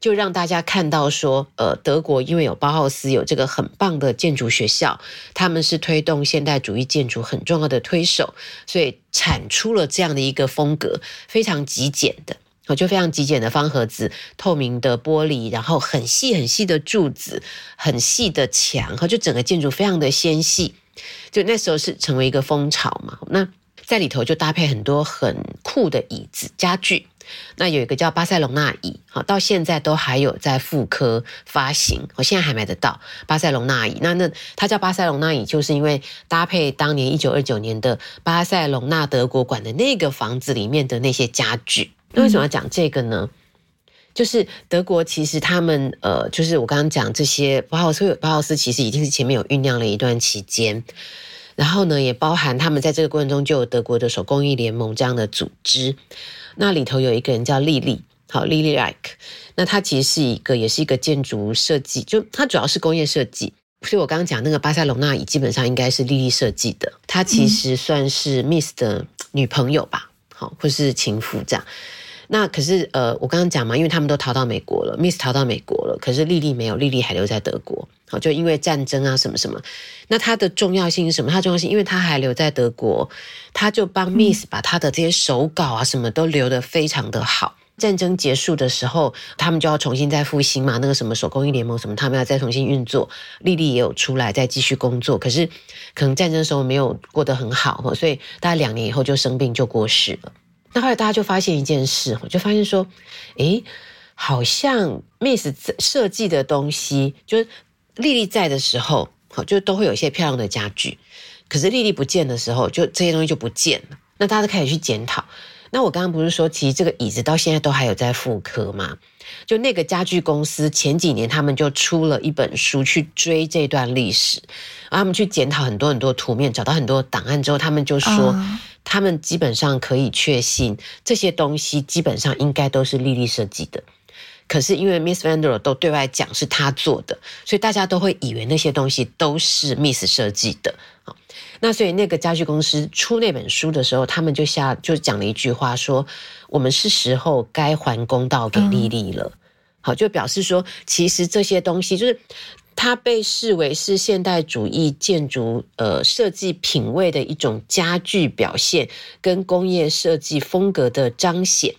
就让大家看到说，呃，德国因为有包豪斯，有这个很棒的建筑学校，他们是推动现代主义建筑很重要的推手，所以产出了这样的一个风格，非常极简的。就非常极简的方盒子，透明的玻璃，然后很细很细的柱子，很细的墙，哈，就整个建筑非常的纤细。就那时候是成为一个风潮嘛。那在里头就搭配很多很酷的椅子家具。那有一个叫巴塞隆纳椅，好，到现在都还有在复刻发行，我现在还买得到巴塞隆纳椅。那那它叫巴塞隆纳椅，就是因为搭配当年一九二九年的巴塞隆纳德国馆的那个房子里面的那些家具。那为什么要讲这个呢？就是德国其实他们呃，就是我刚刚讲这些，包豪斯包豪斯其实已经是前面有酝酿了一段期间，然后呢，也包含他们在这个过程中就有德国的手工艺联盟这样的组织。那里头有一个人叫丽丽，好，丽丽 like，那她其实是一个，也是一个建筑设计，就她主要是工业设计。所以我刚刚讲那个巴塞隆纳椅，基本上应该是丽丽设计的。她其实算是 Miss 的女朋友吧，好，或是情妇这样。那可是呃，我刚刚讲嘛，因为他们都逃到美国了，Miss 逃到美国了，可是丽丽没有，丽丽还留在德国。好，就因为战争啊什么什么，那它的重要性是什么？它重要性，因为它还留在德国，他就帮 Miss 把他的这些手稿啊什么都留得非常的好。战争结束的时候，他们就要重新再复兴嘛，那个什么手工艺联盟什么，他们要再重新运作。丽丽也有出来再继续工作，可是可能战争时候没有过得很好，所以大概两年以后就生病就过世了。那后来大家就发现一件事，我就发现说，诶，好像 Miss 设计的东西就是。丽丽在的时候，好就都会有一些漂亮的家具。可是丽丽不见的时候，就这些东西就不见了。那大家都开始去检讨。那我刚刚不是说，其实这个椅子到现在都还有在复刻吗？就那个家具公司前几年他们就出了一本书去追这段历史，然后他们去检讨很多很多图面，找到很多档案之后，他们就说，他们基本上可以确信这些东西基本上应该都是丽丽设计的。可是因为 Miss Vander 都对外讲是他做的，所以大家都会以为那些东西都是 Miss 设计的啊。那所以那个家具公司出那本书的时候，他们就下就讲了一句话，说我们是时候该还公道给丽丽了。好，就表示说，其实这些东西就是。它被视为是现代主义建筑呃设计品味的一种家具表现，跟工业设计风格的彰显，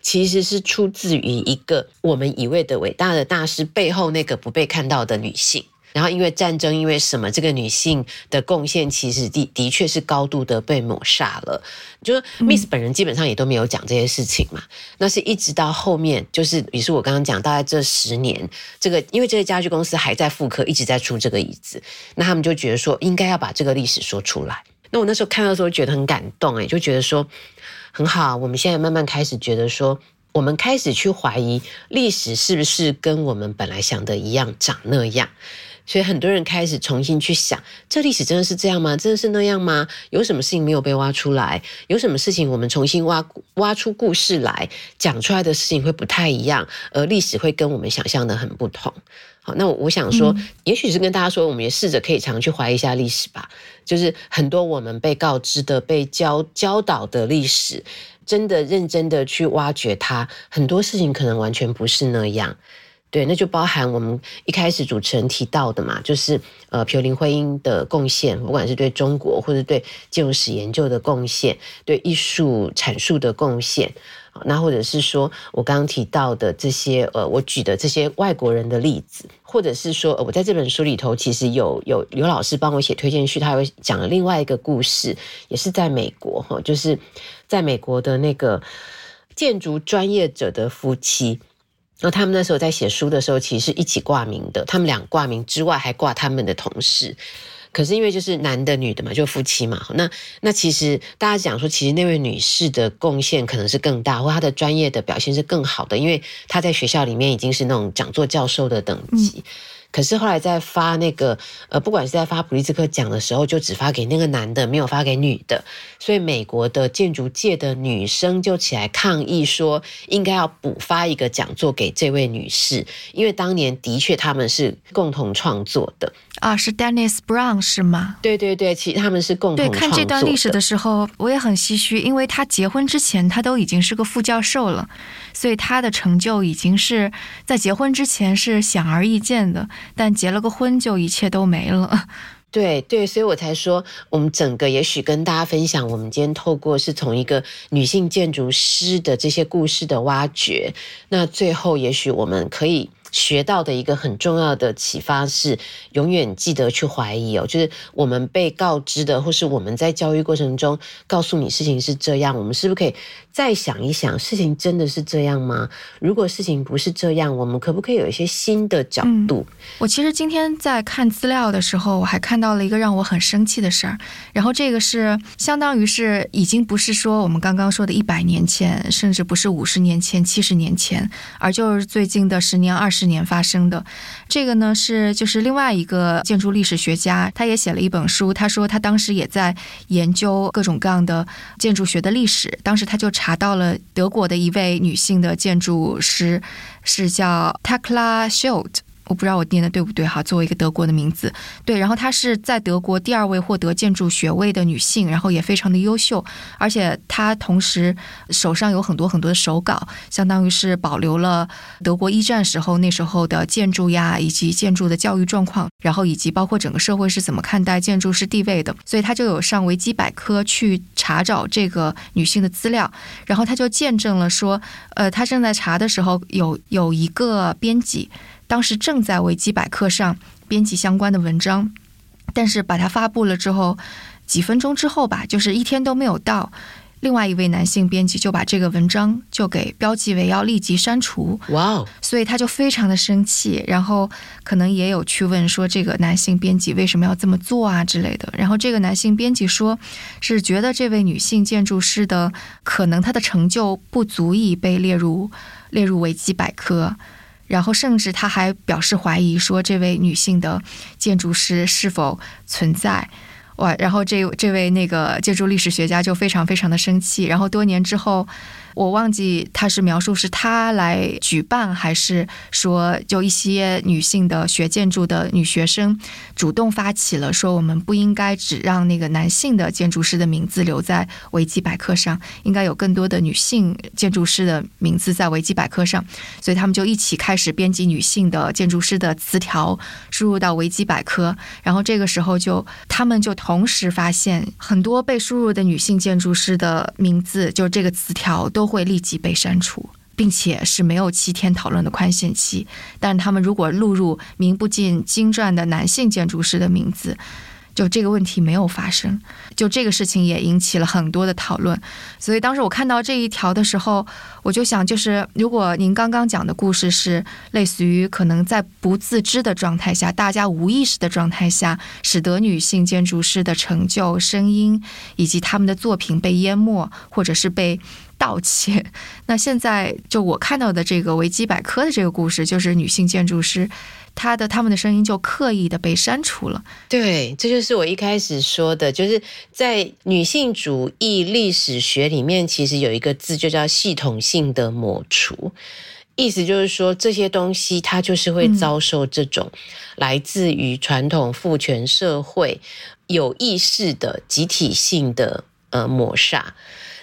其实是出自于一个我们以为的伟大的大师背后那个不被看到的女性。然后因为战争，因为什么？这个女性的贡献其实的的确是高度的被抹杀了。就是 Miss 本人基本上也都没有讲这些事情嘛。那是一直到后面，就是比如说我刚刚讲，大概这十年，这个因为这些家具公司还在复刻，一直在出这个椅子，那他们就觉得说应该要把这个历史说出来。那我那时候看到的时候觉得很感动，哎，就觉得说很好。我们现在慢慢开始觉得说，我们开始去怀疑历史是不是跟我们本来想的一样长那样。所以很多人开始重新去想，这历史真的是这样吗？真的是那样吗？有什么事情没有被挖出来？有什么事情我们重新挖挖出故事来讲出来的事情会不太一样，而历史会跟我们想象的很不同。好，那我想说，也许是跟大家说，我们也试着可以常去怀疑一下历史吧。就是很多我们被告知的、被教教导的历史，真的认真的去挖掘它，很多事情可能完全不是那样。对，那就包含我们一开始主持人提到的嘛，就是呃，皮尤林徽因的贡献，不管是对中国或者对建筑史研究的贡献，对艺术阐述的贡献，那或者是说我刚刚提到的这些呃，我举的这些外国人的例子，或者是说我在这本书里头其实有有刘老师帮我写推荐序，他有讲了另外一个故事，也是在美国哈，就是在美国的那个建筑专业者的夫妻。那他们那时候在写书的时候，其实是一起挂名的。他们俩挂名之外，还挂他们的同事。可是因为就是男的女的嘛，就夫妻嘛。那那其实大家讲说，其实那位女士的贡献可能是更大，或她的专业的表现是更好的，因为她在学校里面已经是那种讲座教授的等级。可是后来在发那个呃，不管是在发普利兹克奖的时候，就只发给那个男的，没有发给女的。所以美国的建筑界的女生就起来抗议说，应该要补发一个讲座给这位女士，因为当年的确他们是共同创作的。啊，是 Dennis Brown 是吗？对对对，其实他们是共同对看这段历史的时候，我也很唏嘘，因为他结婚之前他都已经是个副教授了，所以他的成就已经是在结婚之前是显而易见的，但结了个婚就一切都没了。对对，所以我才说，我们整个也许跟大家分享，我们今天透过是从一个女性建筑师的这些故事的挖掘，那最后也许我们可以。学到的一个很重要的启发是，永远记得去怀疑哦。就是我们被告知的，或是我们在教育过程中告诉你事情是这样，我们是不是可以再想一想，事情真的是这样吗？如果事情不是这样，我们可不可以有一些新的角度？我其实今天在看资料的时候，我还看到了一个让我很生气的事儿。然后这个是相当于是已经不是说我们刚刚说的一百年前，甚至不是五十年前、七十年前，而就是最近的十年、二十。年发生的这个呢，是就是另外一个建筑历史学家，他也写了一本书。他说他当时也在研究各种各样的建筑学的历史。当时他就查到了德国的一位女性的建筑师，是叫 Takla Schild。我不知道我念的对不对哈，作为一个德国的名字，对，然后她是在德国第二位获得建筑学位的女性，然后也非常的优秀，而且她同时手上有很多很多的手稿，相当于是保留了德国一战时候那时候的建筑呀，以及建筑的教育状况，然后以及包括整个社会是怎么看待建筑师地位的，所以她就有上维基百科去查找这个女性的资料，然后她就见证了说，呃，她正在查的时候有有一个编辑。当时正在维基百科上编辑相关的文章，但是把它发布了之后，几分钟之后吧，就是一天都没有到，另外一位男性编辑就把这个文章就给标记为要立即删除。哇哦！所以他就非常的生气，然后可能也有去问说这个男性编辑为什么要这么做啊之类的。然后这个男性编辑说，是觉得这位女性建筑师的可能她的成就不足以被列入列入维基百科。然后，甚至他还表示怀疑，说这位女性的建筑师是否存在。哇！然后这这位那个建筑历史学家就非常非常的生气。然后多年之后。我忘记他是描述是他来举办，还是说就一些女性的学建筑的女学生主动发起了说我们不应该只让那个男性的建筑师的名字留在维基百科上，应该有更多的女性建筑师的名字在维基百科上，所以他们就一起开始编辑女性的建筑师的词条输入到维基百科，然后这个时候就他们就同时发现很多被输入的女性建筑师的名字，就这个词条都。会立即被删除，并且是没有七天讨论的宽限期。但他们如果录入名不见经传的男性建筑师的名字，就这个问题没有发生。就这个事情也引起了很多的讨论。所以当时我看到这一条的时候，我就想，就是如果您刚刚讲的故事是类似于可能在不自知的状态下，大家无意识的状态下，使得女性建筑师的成就、声音以及他们的作品被淹没，或者是被。盗窃。那现在就我看到的这个维基百科的这个故事，就是女性建筑师，她的她们的声音就刻意的被删除了。对，这就是我一开始说的，就是在女性主义历史学里面，其实有一个字就叫系统性的抹除，意思就是说这些东西它就是会遭受这种来自于传统父权社会有意识的集体性的呃抹杀。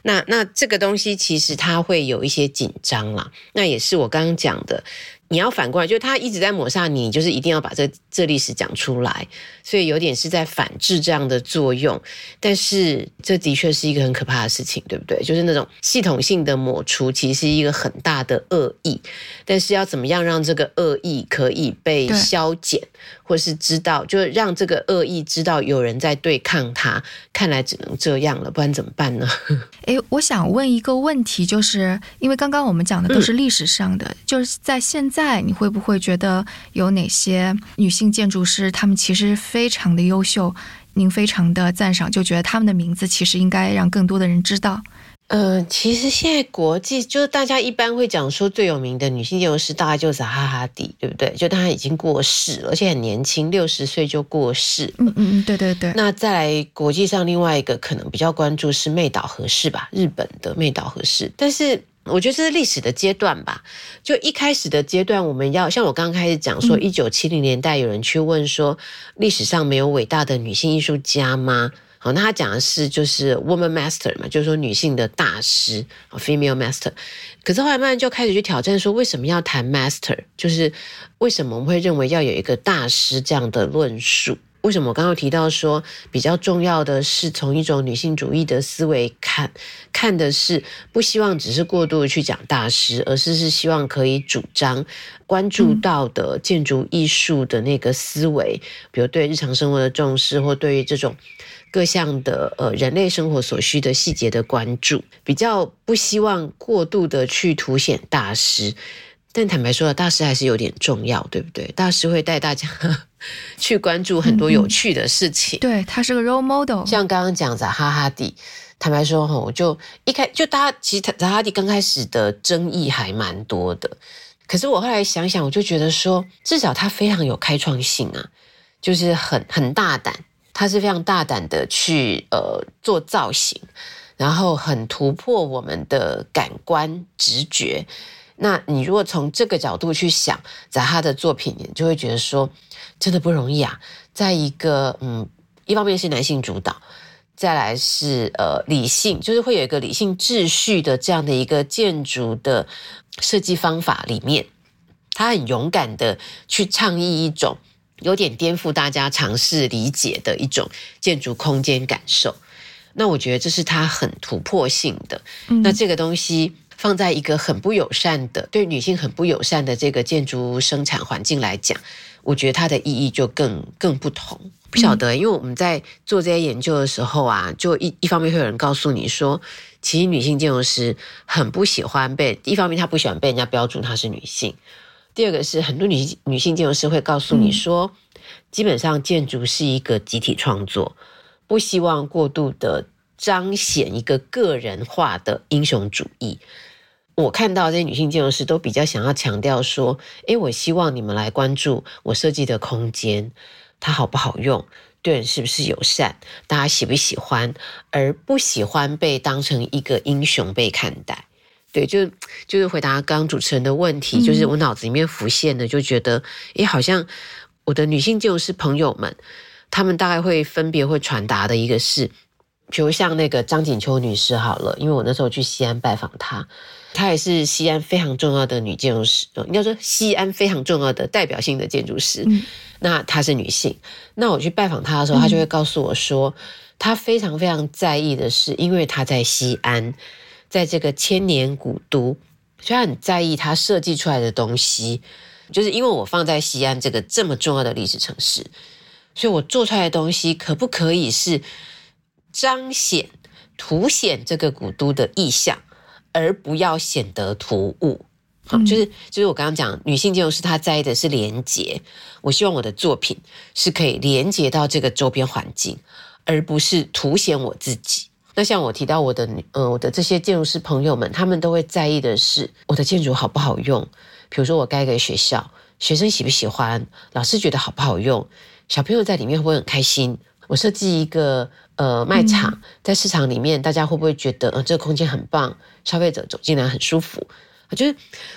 那那这个东西其实它会有一些紧张啦，那也是我刚刚讲的。你要反过来，就他一直在抹杀你，就是一定要把这这历史讲出来，所以有点是在反制这样的作用。但是这的确是一个很可怕的事情，对不对？就是那种系统性的抹除，其实是一个很大的恶意。但是要怎么样让这个恶意可以被消减，或是知道，就是让这个恶意知道有人在对抗他？看来只能这样了，不然怎么办呢？诶，我想问一个问题，就是因为刚刚我们讲的都是历史上的，就是在现在。你会不会觉得有哪些女性建筑师，她们其实非常的优秀，您非常的赞赏，就觉得她们的名字其实应该让更多的人知道？呃，其实现在国际就是大家一般会讲说最有名的女性建筑师，大概就是哈哈迪，对不对？就她已经过世了，而且很年轻，六十岁就过世。嗯嗯嗯，对对对。那在国际上另外一个可能比较关注是妹岛和世吧，日本的妹岛和世，但是。我觉得这是历史的阶段吧。就一开始的阶段，我们要像我刚刚开始讲说，一九七零年代有人去问说，历史上没有伟大的女性艺术家吗？好，那他讲的是就是 woman master 嘛，就是说女性的大师，female master。可是后来慢慢就开始去挑战说，为什么要谈 master？就是为什么我们会认为要有一个大师这样的论述？为什么我刚刚提到说比较重要的是从一种女性主义的思维看，看的是不希望只是过度去讲大师，而是是希望可以主张关注到的建筑艺术的那个思维，比如对日常生活的重视，或对于这种各项的呃人类生活所需的细节的关注，比较不希望过度的去凸显大师。但坦白说，大师还是有点重要，对不对？大师会带大家去关注很多有趣的事情。对他是个 role model。像刚刚讲的哈哈迪，坦白说哈，我就一开就大家其实扎哈迪刚开始的争议还蛮多的。可是我后来想想，我就觉得说，至少他非常有开创性啊，就是很很大胆，他是非常大胆的去呃做造型，然后很突破我们的感官直觉。那你如果从这个角度去想，在他的作品，你就会觉得说，真的不容易啊。在一个嗯，一方面是男性主导，再来是呃理性，就是会有一个理性秩序的这样的一个建筑的设计方法里面，他很勇敢的去倡议一种有点颠覆大家尝试理解的一种建筑空间感受。那我觉得这是他很突破性的。那这个东西。放在一个很不友善的、对女性很不友善的这个建筑生产环境来讲，我觉得它的意义就更更不同。不晓得，因为我们在做这些研究的时候啊，就一一方面会有人告诉你说，其实女性建筑师很不喜欢被一方面她不喜欢被人家标注她是女性，第二个是很多女女性建筑师会告诉你说，基本上建筑是一个集体创作，不希望过度的彰显一个个人化的英雄主义。我看到这些女性建筑师都比较想要强调说：“诶，我希望你们来关注我设计的空间，它好不好用，对人是不是友善，大家喜不喜欢，而不喜欢被当成一个英雄被看待。”对，就就是回答刚刚主持人的问题，就是我脑子里面浮现的，就觉得，诶，好像我的女性建筑师朋友们，他们大概会分别会传达的一个是，比如像那个张锦秋女士好了，因为我那时候去西安拜访她。她也是西安非常重要的女建筑师，应该说西安非常重要的代表性的建筑师。那她是女性，那我去拜访她的时候，她就会告诉我说，她非常非常在意的是，因为她在西安，在这个千年古都，所以她很在意她设计出来的东西，就是因为我放在西安这个这么重要的历史城市，所以我做出来的东西可不可以是彰显、凸显这个古都的意象？而不要显得突兀，好，就是就是我刚刚讲，女性建筑师她在意的是连接。我希望我的作品是可以连接到这个周边环境，而不是凸显我自己。那像我提到我的，呃，我的这些建筑师朋友们，他们都会在意的是我的建筑好不好用。比如说我盖个学校，学生喜不喜欢，老师觉得好不好用，小朋友在里面会不会很开心？我设计一个。呃，卖场在市场里面，大家会不会觉得呃这个空间很棒？消费者走进来很舒服。就是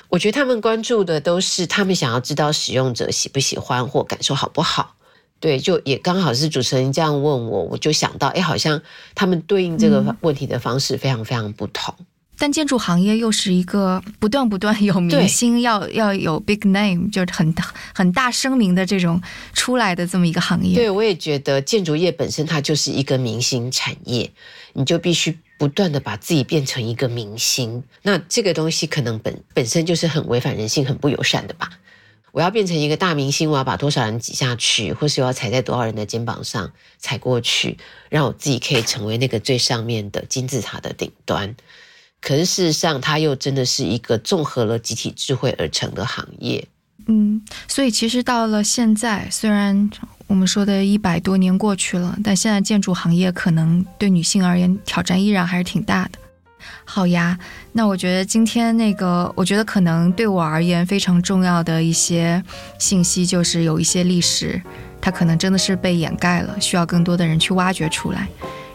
我觉得他们关注的都是他们想要知道使用者喜不喜欢或感受好不好。对，就也刚好是主持人这样问我，我就想到，哎，好像他们对应这个问题的方式非常非常不同。但建筑行业又是一个不断不断有明星要要有 big name，就是很很大声明的这种出来的这么一个行业。对，我也觉得建筑业本身它就是一个明星产业，你就必须不断的把自己变成一个明星。那这个东西可能本本身就是很违反人性、很不友善的吧？我要变成一个大明星，我要把多少人挤下去，或是我要踩在多少人的肩膀上踩过去，让我自己可以成为那个最上面的金字塔的顶端。可是事实上，它又真的是一个综合了集体智慧而成的行业。嗯，所以其实到了现在，虽然我们说的一百多年过去了，但现在建筑行业可能对女性而言挑战依然还是挺大的。好呀，那我觉得今天那个，我觉得可能对我而言非常重要的一些信息，就是有一些历史，它可能真的是被掩盖了，需要更多的人去挖掘出来。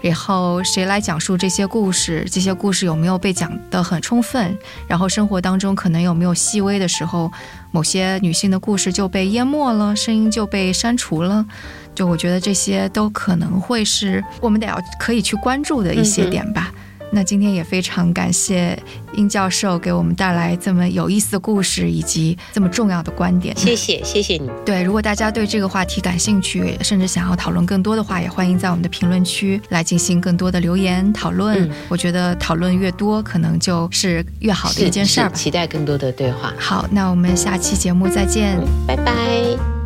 然后谁来讲述这些故事？这些故事有没有被讲得很充分？然后生活当中可能有没有细微的时候，某些女性的故事就被淹没了，声音就被删除了？就我觉得这些都可能会是我们得要可以去关注的一些点吧。那今天也非常感谢殷教授给我们带来这么有意思的故事以及这么重要的观点。谢谢，谢谢你。对，如果大家对这个话题感兴趣，甚至想要讨论更多的话，也欢迎在我们的评论区来进行更多的留言讨论。我觉得讨论越多，可能就是越好的一件事儿吧。期待更多的对话。好，那我们下期节目再见，拜拜。